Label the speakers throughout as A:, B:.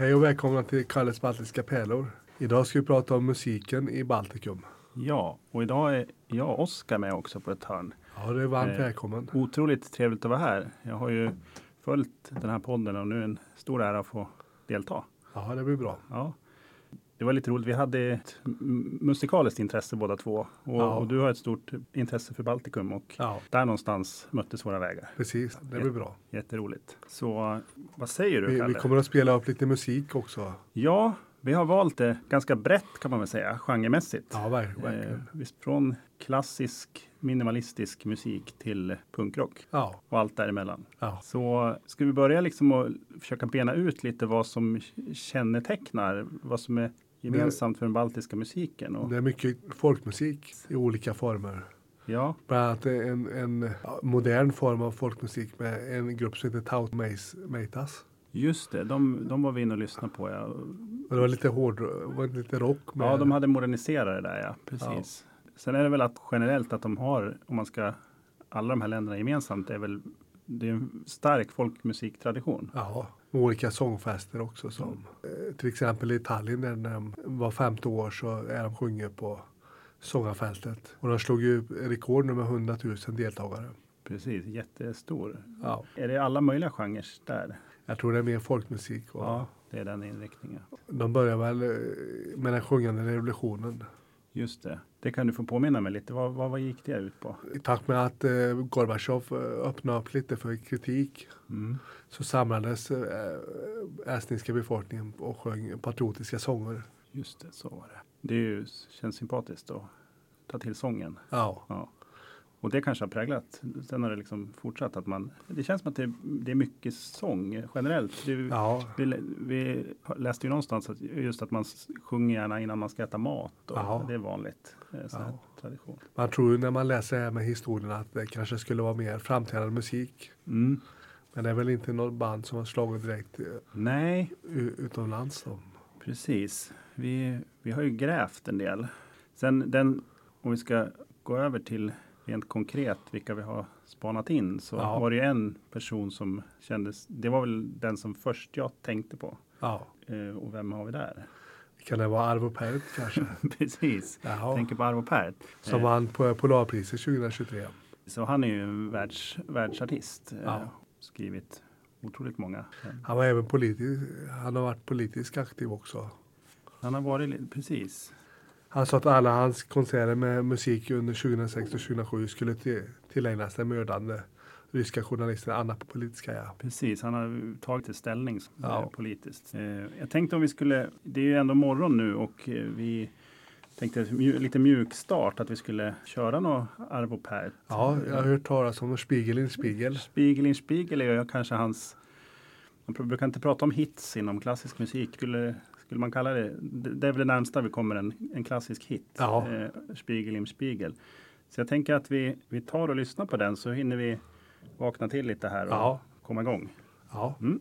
A: Hej och välkomna till Kalles Baltiska pärlor. Idag ska vi prata om musiken i Baltikum.
B: Ja, och idag är jag och Oskar med också på ett hörn.
A: Ja, det är varmt
B: Eh,
A: välkommen.
B: Otroligt trevligt att vara här. Jag har ju följt den här podden och nu är en stor ära att få delta.
A: Ja, det blir bra.
B: Ja. Det var lite roligt. Vi hade ett musikaliskt intresse båda två. Och,
A: Ja.
B: och du har ett stort intresse för Baltikum och
A: Ja,
B: där någonstans möttes våra vägar.
A: precis. Det blir bra.
B: Jätteroligt. Så vad säger du
A: Vi,
B: Kalle?
A: vi kommer att spela upp lite musik också.
B: Ja, vi har valt det ganska brett kan man väl säga, genremässigt.
A: Ja, verk- verkligen.
B: Eh, från klassisk minimalistisk musik till punkrock
A: Ja,
B: och allt däremellan.
A: ja.
B: Så ska vi börja liksom att försöka bena ut lite vad som kännetecknar vad som är gemensamt för den baltiska musiken. Och,
A: Det är mycket folkmusik i olika former.
B: ja,
A: Bland annat en, en ja, modern form av folkmusik med en grupp som heter Taut Meitas.
B: just det, de, de var vi inne och lyssnade på. Ja,
A: det var lite hård, var lite rock. Med,
B: ja de hade moderniserat det där, ja. Precis. Sen är det väl att generellt att de har, om man ska, alla de här länderna gemensamt, är väl det är en stark folkmusiktradition.
A: Ja, olika sångfester också. Som, eh, till exempel i Tallinn där när de var femte år så är de sjunger på sångarfältet. Och de slog ju rekord nu med 100 000 deltagare.
B: Precis, jättestor.
A: Ja,
B: Är det alla möjliga genrer där?
A: jag tror det är mer folkmusik. Och
B: Ja, det är den inriktningen.
A: De börjar väl eh, med den sjungande revolutionen.
B: Just det. Det kan du få påminna mig lite. Vad, vad, vad gick det ut på?
A: I takt med att eh, Gorbatjov eh, öppnade upp lite för kritik
B: Mm.
A: så samlades eh, estniska befolkningen och sjöng patriotiska sånger.
B: Just det, så var det. Det ju, känns sympatiskt att ta till sången.
A: Ja,
B: Ja. Och det kanske har präglat. Sen har det liksom fortsatt att man. Det känns som att det, det är mycket sång generellt. Det,
A: ja,
B: vi, vi läste ju någonstans att just att man sjunger gärna innan man ska äta mat.
A: Ja.
B: Det är vanligt. eh,
A: Ja.
B: tradition.
A: man tror ju när man läser det här med historien att det kanske skulle vara mer framträdande musik.
B: Mm.
A: Men det är väl inte något band som har slagit direkt eh,
B: Nej,
A: utomlands. Då.
B: Precis. Vi, vi har ju grävt en del. Sen den, om vi ska gå över till rent konkret vilka vi har spanat in så
A: Ja.
B: var det ju en person som kändes, det var väl den som först jag tänkte på.
A: Ja,
B: Eh, och vem har vi där?
A: kan det vara Arvo Pärt kanske?
B: Precis,
A: Ja,
B: tänker på Arvo Pärt.
A: som
B: Eh,
A: vann på Polarpriset 2023.
B: så han är ju en världs, världsartist. Eh,
A: Ja.
B: Skrivit otroligt många.
A: Han var även politisk, han har varit politiskt aktiv också.
B: Han har varit, precis.
A: Han sa att alla hans konserter med musik under 2006 och 2007 skulle till, tillägnas den mördande ryska journalisten Anna Politskaja.
B: Precis, han har tagit ställning
A: Ja.
B: politiskt. Eh, jag tänkte om vi skulle, det är ju ändå morgon nu och eh, vi tänkte lite mjuk start att vi skulle köra något Arvo Pärt.
A: Ja, jag har hört talas om Spiegel in Spiegel.
B: Spiegel in Spiegel är kanske hans, man brukar inte prata om hits inom klassisk musik. Skulle, skulle man kalla det, det är väl det närmsta vi kommer en, en klassisk hit.
A: Ja.
B: Eh, Spiegel in Spiegel. Så jag tänker att vi, vi tar och lyssnar på den så hinner vi vakna till lite här och
A: Ja.
B: komma igång.
A: Ja.
B: Mm.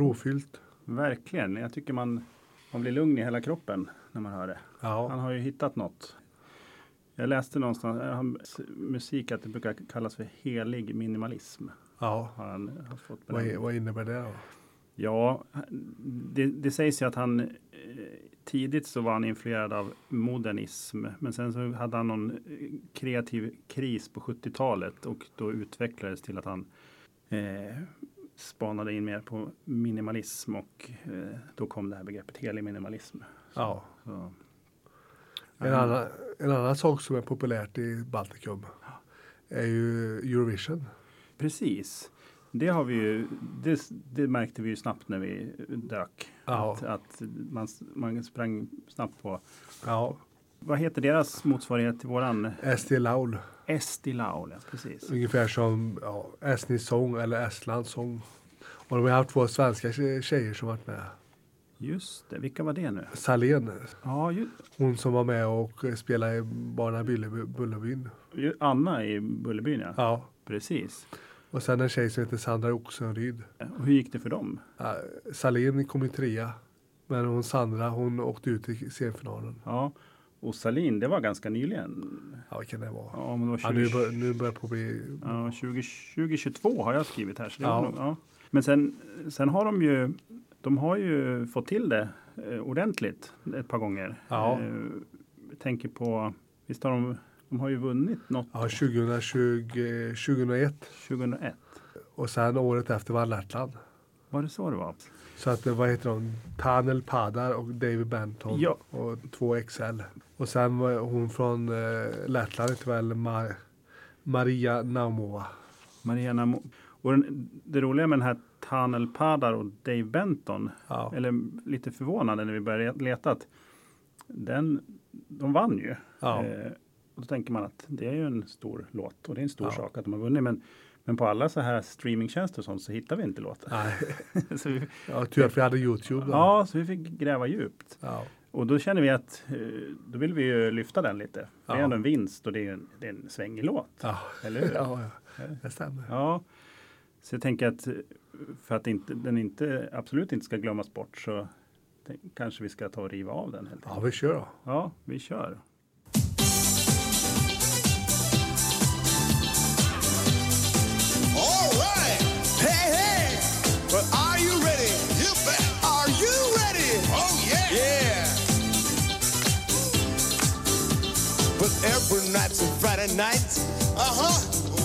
A: Rofyllt.
B: verkligen. Jag tycker man, man blir lugn i hela kroppen när man hör det. Han
A: Ja,
B: har ju hittat något. Jag läste någonstans, eh, han, s- musik att det brukar kallas för helig minimalism.
A: ja.
B: Har han har fått
A: Vad, vad innebär det då?
B: Ja, det, det sägs ju att han eh, tidigt så var han influerad av modernism. Men sen så hade han någon eh, kreativ kris på 70-talet och då utvecklades till att han eh, spanade in mer på minimalism och eh, då kom det här begreppet helig minimalism.
A: Ja.
B: Så,
A: En, annan, en annan sak som är populärt i Baltikum är ju Eurovision.
B: Precis. Det, har vi ju, det, det märkte vi ju snabbt när vi dök.
A: Ja.
B: Att, att man, man sprang snabbt på.
A: Ja.
B: Vad heter deras motsvarighet till våran?
A: Eesti Laul.
B: Esti ja, precis.
A: Ungefär som ja, Estnisk sång eller Estlands sång. Och de har haft två svenska tje- tjejer som varit med.
B: Just det, vilka var det nu?
A: Salén,
B: Ja,
A: hon som var med och spelade i Barna Bullerbyn.
B: Anna i Bullerbyn, ja.
A: Ja.
B: Precis.
A: Och sen en tjej som heter Sandra Oxenryd.
B: Och hur gick det för dem?
A: Ja, Salén kom ju trea. Men hon Sandra hon åkte ut i semifinalen.
B: Ja, och Salin, det var ganska nyligen.
A: Ja, vad kan det vara?
B: Ja, men det var 20,
A: Ja, nu, bör, nu börjar på bli...
B: ja, 20, 2022 har jag skrivit här.
A: Ja.
B: var nog, ja. Men sen, sen har de ju, de har ju fått till det eh, ordentligt ett par gånger.
A: Ja.
B: Eh, tänker på, visst har de, de har ju vunnit något
A: Ja, 2020, 2001.
B: 2001.
A: Och sen året efter var Lettland.
B: Var det så det var?
A: Så att det vad heter de? Tanel Padar och David Benton.
B: Ja.
A: Och två XL. Och sen var hon från eh, Lettland väl Mar- Maria Naumova.
B: Mariana Mo- och den, det roliga med den här Tanel Padar och Dave Benton,
A: Ja.
B: eller lite förvånande när vi började leta, att den, de vann ju.
A: Ja.
B: Eh, och då tänker man att det är ju en stor låt och det är en stor
A: Ja.
B: sak att de har vunnit. Men, men på alla så här streamingtjänster och sånt så hittar vi inte låten.
A: Nej,
B: så vi,
A: ja, tur att vi hade Youtube då.
B: ja, så vi fick gräva djupt.
A: Ja.
B: Och då känner vi att eh, då vill vi ju lyfta den lite. Det är ändå en vinst och det är en, det är en svängig låt.
A: Ja.
B: Eller hur?
A: Ja, ja, det stämmer.
B: Ja, så jag tänker att eh, för att inte, den inte, absolut inte ska glömmas bort så tänk- kanske vi ska ta och riva av den. Helt
A: Ja, vi kör då.
B: Ja, vi kör.
C: Night's a Friday night. Uh huh.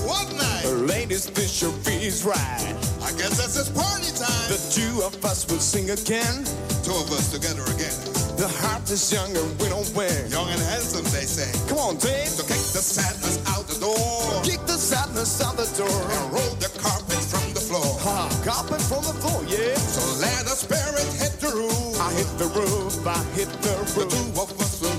C: What night? Ladies, this should be right. I guess that's it's party time. The two of us will sing again. Two of us together again. The heart is young and we don't wear. Young and handsome, they say. Come on, Dave. So kick the sadness out the door. Kick the sadness out the door. And roll the carpet from the floor. Ha, carpet from the floor, yeah. So let the spirit hit the roof. I hit the roof, I hit the roof. The two of us will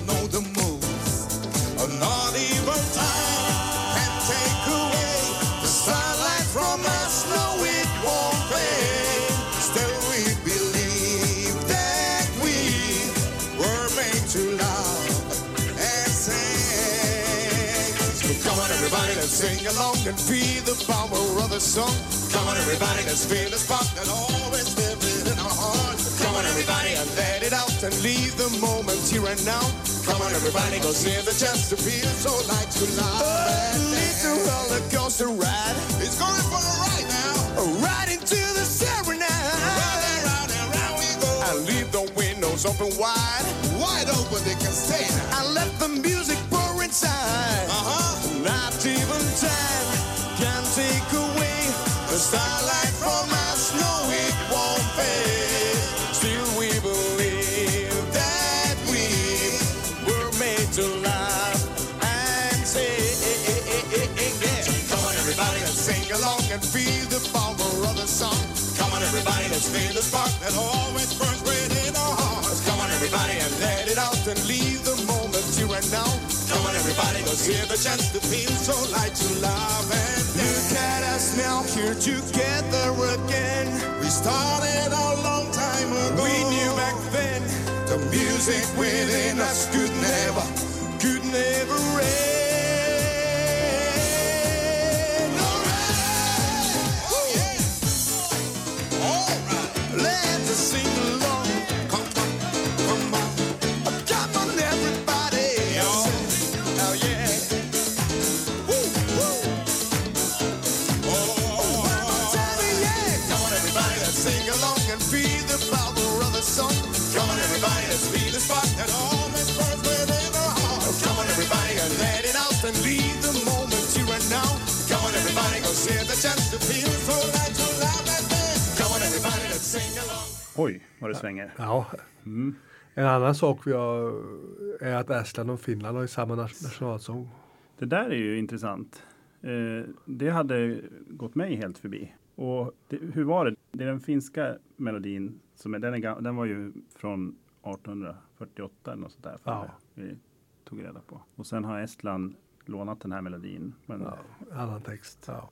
C: sing. So come on, everybody, let's sing along and feel the power of the song. Come on, everybody, let's feel the spark that always lives in our hearts. Come on, everybody, and let it out and leave the moment here and now. Come on, everybody, go see the feel so like to love. Oh, it's a roller coaster ride. It's going for a ride now. Right into the serenade. Round and round and round we go. And leave the windows open wide. Wide open, they can stay now. And let the music pour inside. Uh-huh. Not even time can take away the starlight and feel the power of the song. Come on, everybody, let's feel the spark that always burns within our hearts. Come on, everybody, and let it out and leave the moment here and now. Come on, everybody, let's hear the chance to feel so light to love and Look at us now here together again. We started a long time ago. We knew back then the music within us could never, could never end.
B: Oj, vad det svänger.
A: Ja.
B: Mm.
A: En annan sak vi har är att Estland och Finland har ju samma nationalsång.
B: Det där är ju intressant. Eh, det hade gått mig helt förbi. Och det, hur var det? Det är den finska melodin, som är, den, är, den var ju från 1848 eller något sånt där.
A: Ja.
B: Vi tog reda på. Och sen har Estland lånat den här melodin. Men,
A: Ja, annan text. Ja.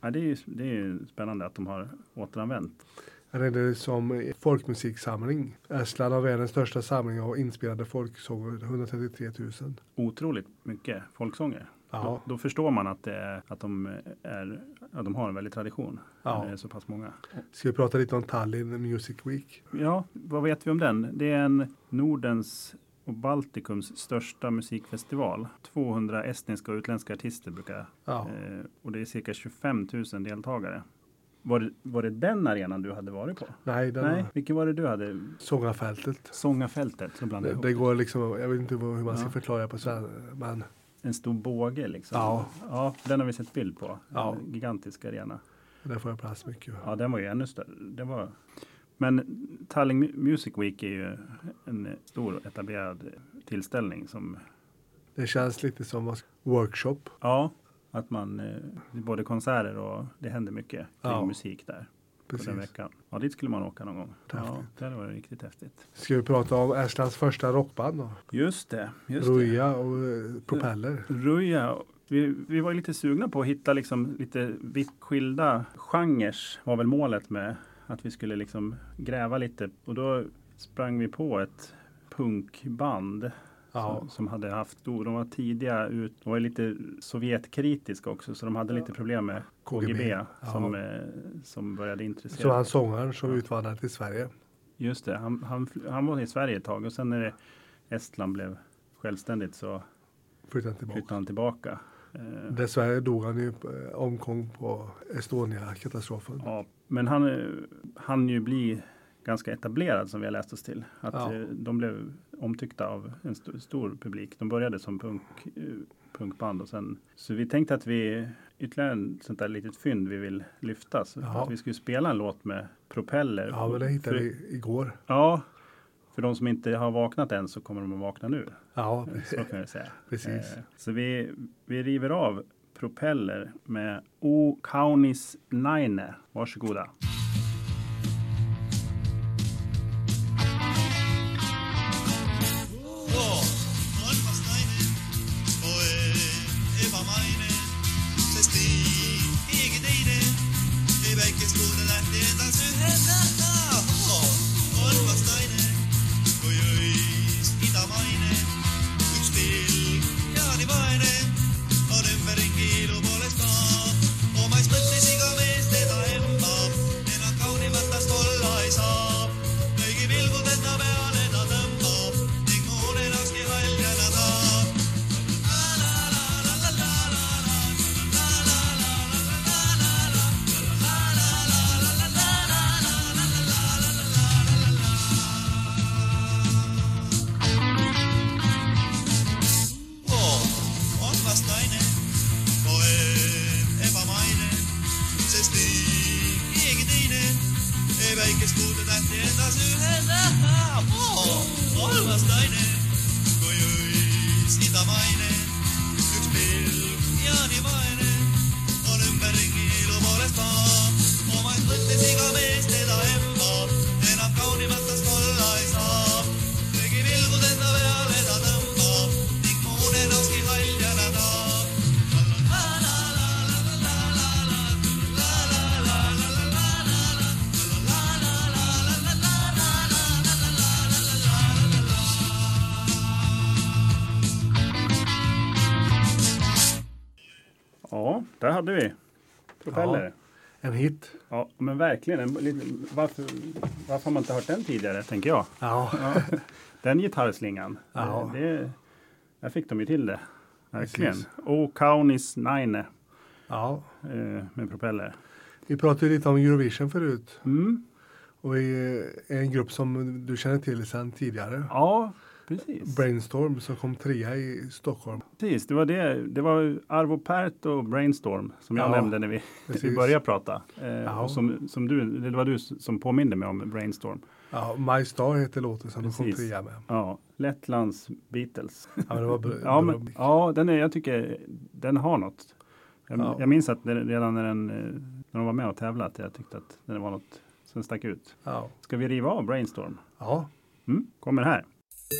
B: ja. det är ju det är spännande att de har återanvänt.
A: Här är det som folkmusiksamling. Estland har världens största samling av inspelade folksånger, 133 000.
B: Otroligt mycket folksånger.
A: Ja.
B: Då, då förstår man att, det är, att, de är, att de har en väldig tradition.
A: Ja.
B: Det är så pass många.
A: Ska vi prata lite om Tallinn Music Week?
B: Ja, vad vet vi om den? Det är en Nordens och Baltikums största musikfestival. 200 estniska och utländska artister brukar
A: Ja,
B: eh, och det är cirka 25 000 deltagare. Var det, var det den arenan du hade varit på?
A: nej, den
B: Nej,
A: var
B: vilken var det du hade?
A: Sångarfältet.
B: Sångarfältet, så blandade
A: Det,
B: jag
A: det går liksom, jag vet inte hur man ska
B: Ja.
A: förklara det på svenska, men
B: En stor båge liksom.
A: Ja.
B: ja, den har vi sett bild på.
A: Ja.
B: En gigantisk arena.
A: där får jag plats mycket.
B: Ja, den var ju ännu större. Det var... Men Tallinn Mu- Music Week är ju en stor etablerad tillställning som
A: Det känns lite som en workshop.
B: Ja, att man, eh, både konserter och det händer mycket kring
A: Ja.
B: musik där på
A: Precis.
B: den veckan. Ja, dit skulle man åka någon gång. Ja,
A: Häftigt.
B: det hade varit riktigt häftigt.
A: Ska vi prata om Estlands första rockband då?
B: Just det, just det.
A: Ruja och eh, Propeller.
B: Ruja. Vi, vi var ju lite sugna på att hitta liksom lite vitt skilda genrer var väl målet med att vi skulle liksom gräva lite och då sprang vi på ett punkband
A: Ja,
B: som, som hade haft stor, de var tidiga ut, de var lite Sovjetkritiska också så de hade lite problem med KGB,
A: KGB,
B: som,
A: ja.
B: eh, som började
A: så
B: intressera.
A: han sångaren som utvandrade till Sverige.
B: Just det, han, han, han var i Sverige ett tag och sen när det Estland blev självständigt så
A: Flyttade tillbaka.
B: flyttade han tillbaka. Eh,
A: Dessvärre dog han ju eh, omkom på Estonia-katastrofen.
B: ja, men han hann ju bli ganska etablerad som vi har läst oss till. Att
A: Ja.
B: eh, de blev omtyckta av en st- stor publik. De började som punk, eh, punkband och sen så vi tänkte att vi ytterligare en sånt där litet fynd vi vill lyfta. Så
A: Ja.
B: att vi skulle spela en låt med propeller.
A: Ja, men det hittade vi igår.
B: Ja, för de som inte har vaknat än så kommer de att vakna nu.
A: Ja,
B: Så kan jag säga.
A: precis.
B: Eh, Så vi, vi river av propeller med O Kaunis Naine. Varsågoda.
D: Oo,
B: propeller.
A: Ja. En hit.
B: Ja, men verkligen. En, varför, varför har man inte hört den tidigare, tänker jag.
A: Ja,
B: Ja, den gitarrslingan.
A: Ja.
B: Det, det, där fick de ju till det. Verkligen.
A: Precis.
B: O Kaunis Naine
A: ja.
B: eh, med propeller.
A: Vi pratade ju lite om Eurovision förut.
B: Mm.
A: Och vi är en grupp som du känner till sedan tidigare.
B: Ja, Precis.
A: Brainstorm som kom trea i Stockholm.
B: Precis, det var det. Det var Arvo Pärt och Brainstorm som jag
A: Ja,
B: nämnde när vi, vi
A: precis.
B: började prata. Eh,
A: Ja.
B: och som, som du, det var du som påminde mig om Brainstorm.
A: Ja, My Star heter låten som de kom
B: Precis.
A: trea med.
B: Ja, Lettlands Beatles.
A: Ja, men det var.
B: Ja, men, ja den är, jag tycker den har något. Jag,
A: Ja.
B: jag minns att redan när, den, eh, när de var med och tävlade att jag tyckte att det var något som stack ut.
A: ja.
B: Ska vi riva av Brainstorm?
A: ja.
B: Mm, kommer här.
E: My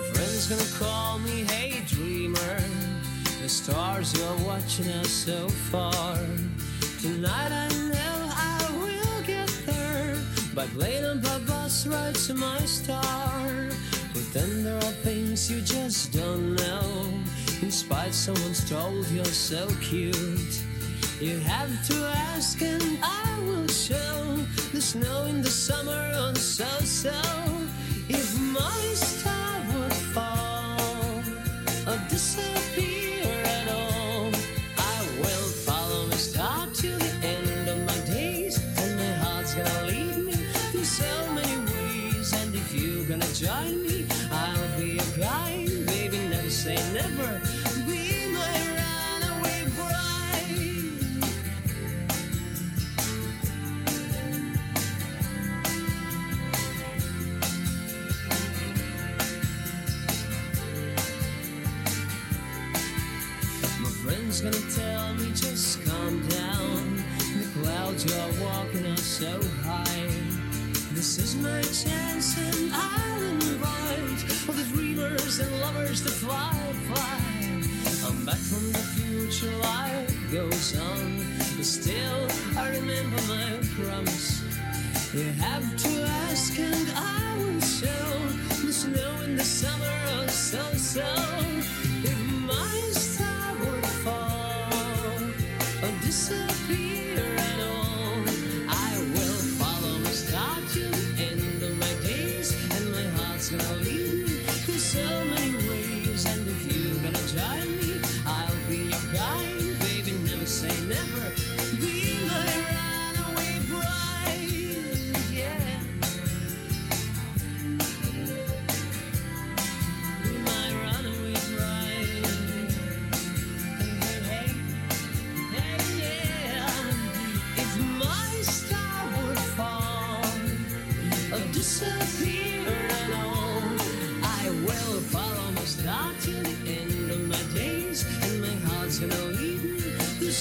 E: friend's gonna call me Hey Dreamer. The stars are watching us so far. Tonight I know I will get there by plane and by bus right to my star. Then there are things you just don't know. In spite someone's told you're so cute. You have to ask and I will show the snow in the summer on so so. If my gonna tell me just calm down. The clouds you're walking are so high. This is my chance and I'll invite all the dreamers and lovers to fly, fly. I'm back from the future, life goes on. But still, I remember my promise. You have to ask and I will show the snow in the summer oh so so.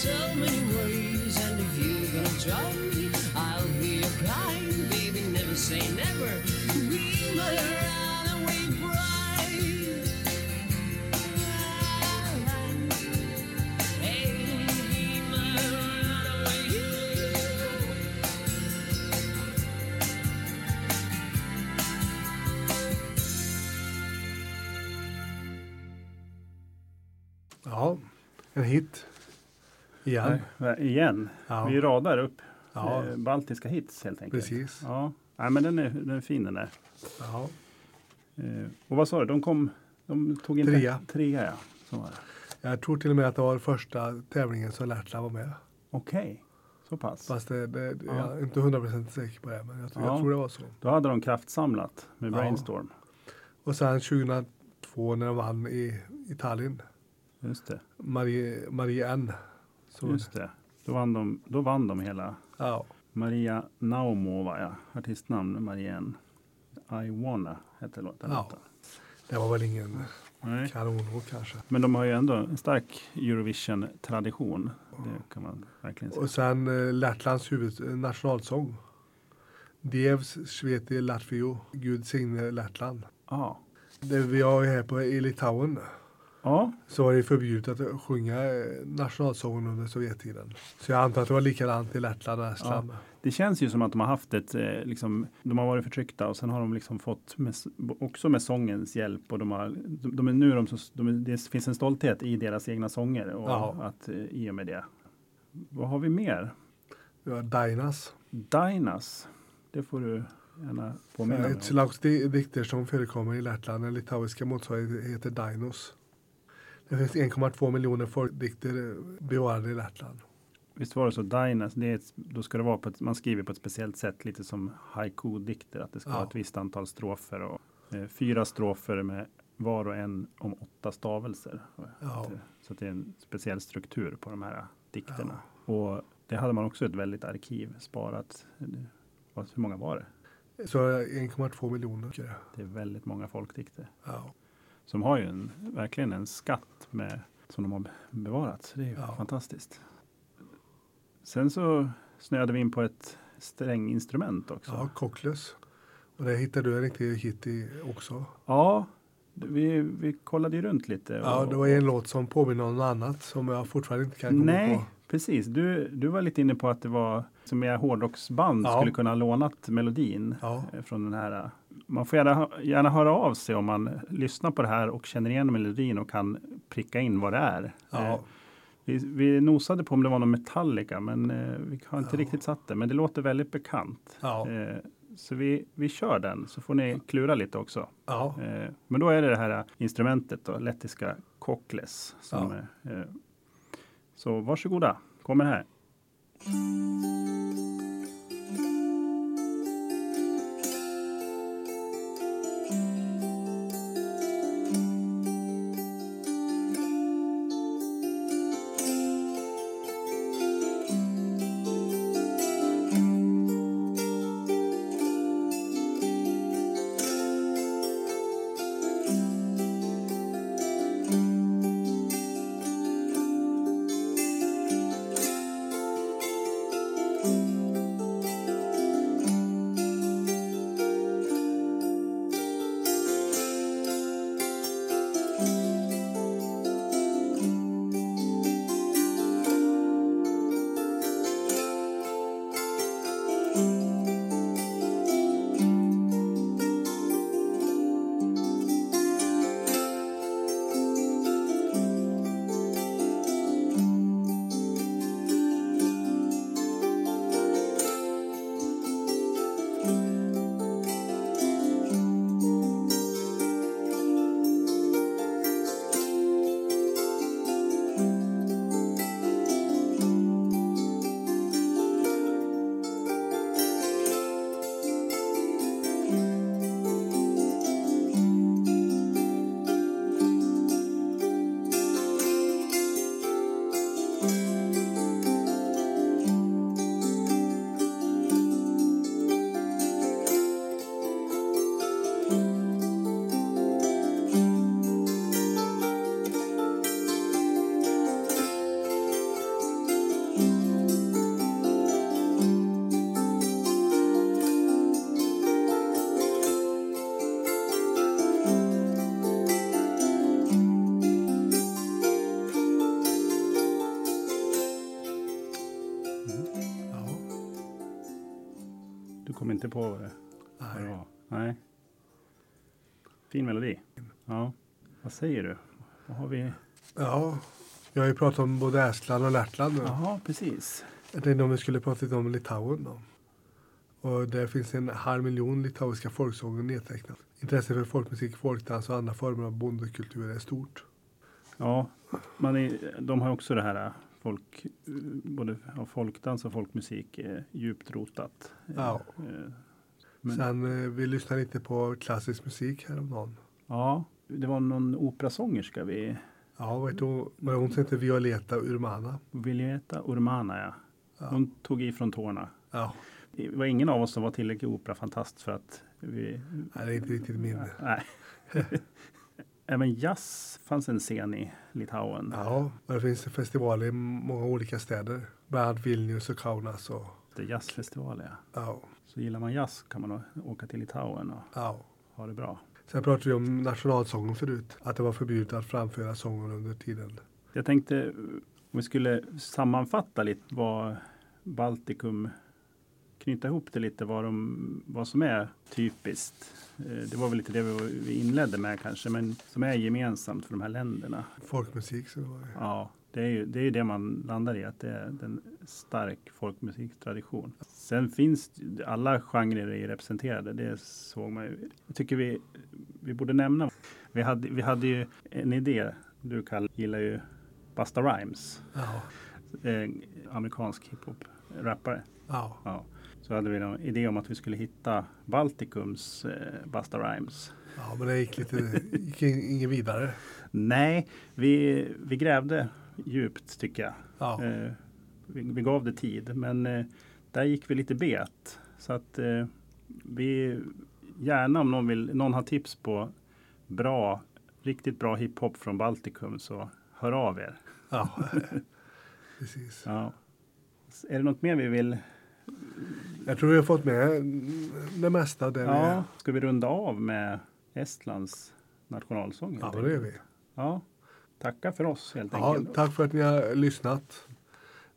E: So many ways. And if you're gonna join me, I'll be your guide, baby. Never say never. Be my runaway bride. Hey, be my runaway.
A: ja, en hit. Igen.
B: Nej, Igen.
A: Ja.
B: Vi radar upp
A: Ja.
B: eh, baltiska hits helt enkelt.
A: Precis.
B: Ja, Nej, men den är, den är fin den där.
A: Ja.
B: Eh, och vad sa du, de kom, de tog inte
A: Trea.
B: Trea ja. Så var det.
A: Jag tror till och med att det var första tävlingen som Lettland var med.
B: Okej, så pass.
A: Fast det, det,
B: Ja.
A: jag är inte hundraprocentigt säker på det. Men jag, tror-
B: Ja.
A: jag tror det var så.
B: Då hade de kraftsamlat med
A: Ja.
B: Brainstorm.
A: Och sen 2002 när de vann i, i Tallinn.
B: Just det.
A: Marie, Marie N. Så,
B: Just det. Då vann de, då vann de hela.
A: Ja,
B: Maria Naumova, ja. Artistnamn Marianne. I wanna hette låten.
A: Ja. det var väl ingen
B: Nej.
A: kanonlåt kanske.
B: Men de har ju ändå en stark Eurovision-tradition. Det kan man verkligen säga.
A: Och sen eh, Lettlands huvud, nationalsång. Dievs Sveti Latvio, Gud signe Lettland.
B: Ja.
A: Det vi har ju här på i Litauen
B: ja,
A: så var det förbjudet att sjunga eh, nationalsången under Sovjettiden. Så jag antar att det var likadant i Lettland och Estland.
B: det känns ju som att de har haft ett, eh, liksom, de har varit förtryckta och sen har de liksom fått, med, också med sångens hjälp och de har, de, de är nu de, de, det finns en stolthet i deras egna sånger och
A: Ja.
B: att eh, i och med det. Vad har vi mer?
A: Det var Dainas.
B: Dinas, det får du gärna påminna mig
A: Ett
B: om.
A: slags di- dikter som förekommer i Lettland, den litauiska motsvarigheten heter Dainos. Det finns 1,2 miljoner folkdikter eh, bevarade i Lettland.
B: Visst var det så, Dainas, det är ett, då ska det vara på ett, man skriver på ett speciellt sätt, lite som haiku-dikter, att det ska
A: Ja.
B: vara ett visst antal strofer och eh, fyra strofer med var och en om åtta stavelser.
A: Ja.
B: Eh, Så det är en speciell struktur på de här dikterna. Och det hade man också ett väldigt arkiv sparat. Hur många var det?
A: Så 1,2 miljoner.
B: Det är väldigt många folkdikter.
A: Ja.
B: Som har ju en, verkligen en skatt med, som de har bevarat. Så det är ju
A: Ja.
B: fantastiskt. Sen så snöade vi in på ett stränginstrument också.
A: ja, Cochless. Och det hittade du en riktig hit i också.
B: Ja, vi, vi kollade ju runt lite.
A: Ja,
B: och-
A: det var en låt som påminner om något annat som jag fortfarande inte kan komma
B: Nej,
A: på.
B: precis. Du, du var lite inne på att det var som är hårdrocksband
A: Ja.
B: skulle kunna ha lånat melodin
A: Ja.
B: eh, från den här. Man får gärna, gärna höra av sig om man lyssnar på det här och känner igen melodin och kan pricka in vad det är.
A: Ja.
B: Eh, Vi, vi nosade på om det var någon Metallica, men eh, vi har inte
A: Ja.
B: riktigt satt det. Men det låter väldigt bekant.
A: Ja.
B: Eh, så vi, vi kör den, så får ni klura lite också.
A: Ja.
B: Men då är det det här instrumentet, då, lettiska cockless. Som, eh, så varsågoda, kommer här.
A: Ja.
B: Du kom inte på vad det, vad det var? Nej. Fin melodi. Ja. Vad säger du? Vad har vi?
A: ja. Jag har ju pratat om både Estland och Lettland nu.
B: Jaha, precis.
A: Jag tänkte om vi skulle prata lite om Litauen då. Och där finns en halv miljon litauiska folksånger nedtecknat. Intresset för folkmusik, folkdans och andra former av bondekultur är stort.
B: Ja, man är, de har också det här folk, både av folkdans och folkmusik är djupt rotat.
A: Ja.
B: Eh, Men-
A: Sen eh, vi lyssnar lite på klassisk musik häromdagen.
B: Ja, det var någon operasångerska vi
A: Ja, hon? Vad är hon heter Violeta Urmana?
B: Violeta Urmana, ja.
A: Ja.
B: Hon tog ifrån tårna.
A: Ja,
B: Det var ingen av oss som var tillräckligt operafantast för att vi...
A: nej, det är inte riktigt min.
B: Nej. Även jazz fanns en scen i Litauen.
A: Ja, det finns festivaler i många olika städer. Bland annat Vilnius och Kaunas. Och,
B: Det är jazzfestival, ja.
A: ja,
B: Så gillar man jazz kan man åka till Litauen och
A: ja.
B: ha det bra.
A: Sen pratade vi om nationalsången förut. Att det var förbjudet att framföra sången under tiden.
B: Jag tänkte om vi skulle sammanfatta lite vad Baltikum knyta ihop det lite vad, de, vad som är typiskt. Eh, Det var väl lite det vi, inledde med kanske, men som är gemensamt för de här länderna.
A: Folkmusik så var det.
B: Ja, Det är ju det, är det man landar i, att det är en stark folkmusiktradition. Sen finns alla genrer är representerade, det såg man ju. Jag tycker vi, vi borde nämna, vi hade, vi hade ju en idé, du Kalle gillar ju Busta Rhymes, eh, amerikansk hiphop-rappare.
A: ja.
B: Ja. Så hade vi en idé om att vi skulle hitta Baltikums eh, Busta Rhymes.
A: ja men det gick lite, gick in- ingen vidare.
B: Nej, vi, vi grävde djupt tycker jag.
A: Ja,
B: Eh, vi, vi gav det tid, men eh, där gick vi lite bet. Så att eh, vi gärna om någon, vill, någon har tips på bra, riktigt bra hiphop från Baltikum så hör av er.
A: ja. precis.
B: Ja. Är det något mer vi vill?
A: Jag tror vi har fått med det mesta. Där vi
B: Ja,
A: är.
B: ska vi runda av med Estlands nationalsång?
A: ja, det gör vi.
B: Ja, tacka för oss helt
A: Ja,
B: enkelt.
A: tack för att ni har lyssnat.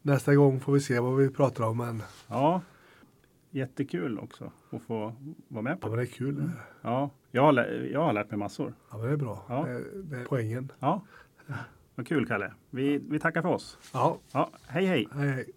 A: Nästa gång får vi se vad vi pratar om. Men,
B: Ja, jättekul också att få vara med
A: ja,
B: på
A: men
B: det.
A: är kul.
B: Ja, jag har, jag har lärt mig massor.
A: Ja, men det är bra.
B: Ja.
A: Det, det är poängen.
B: Ja, vad kul Kalle. Vi, vi tackar för oss.
A: Ja,
B: Ja, hej hej!
A: hej hej.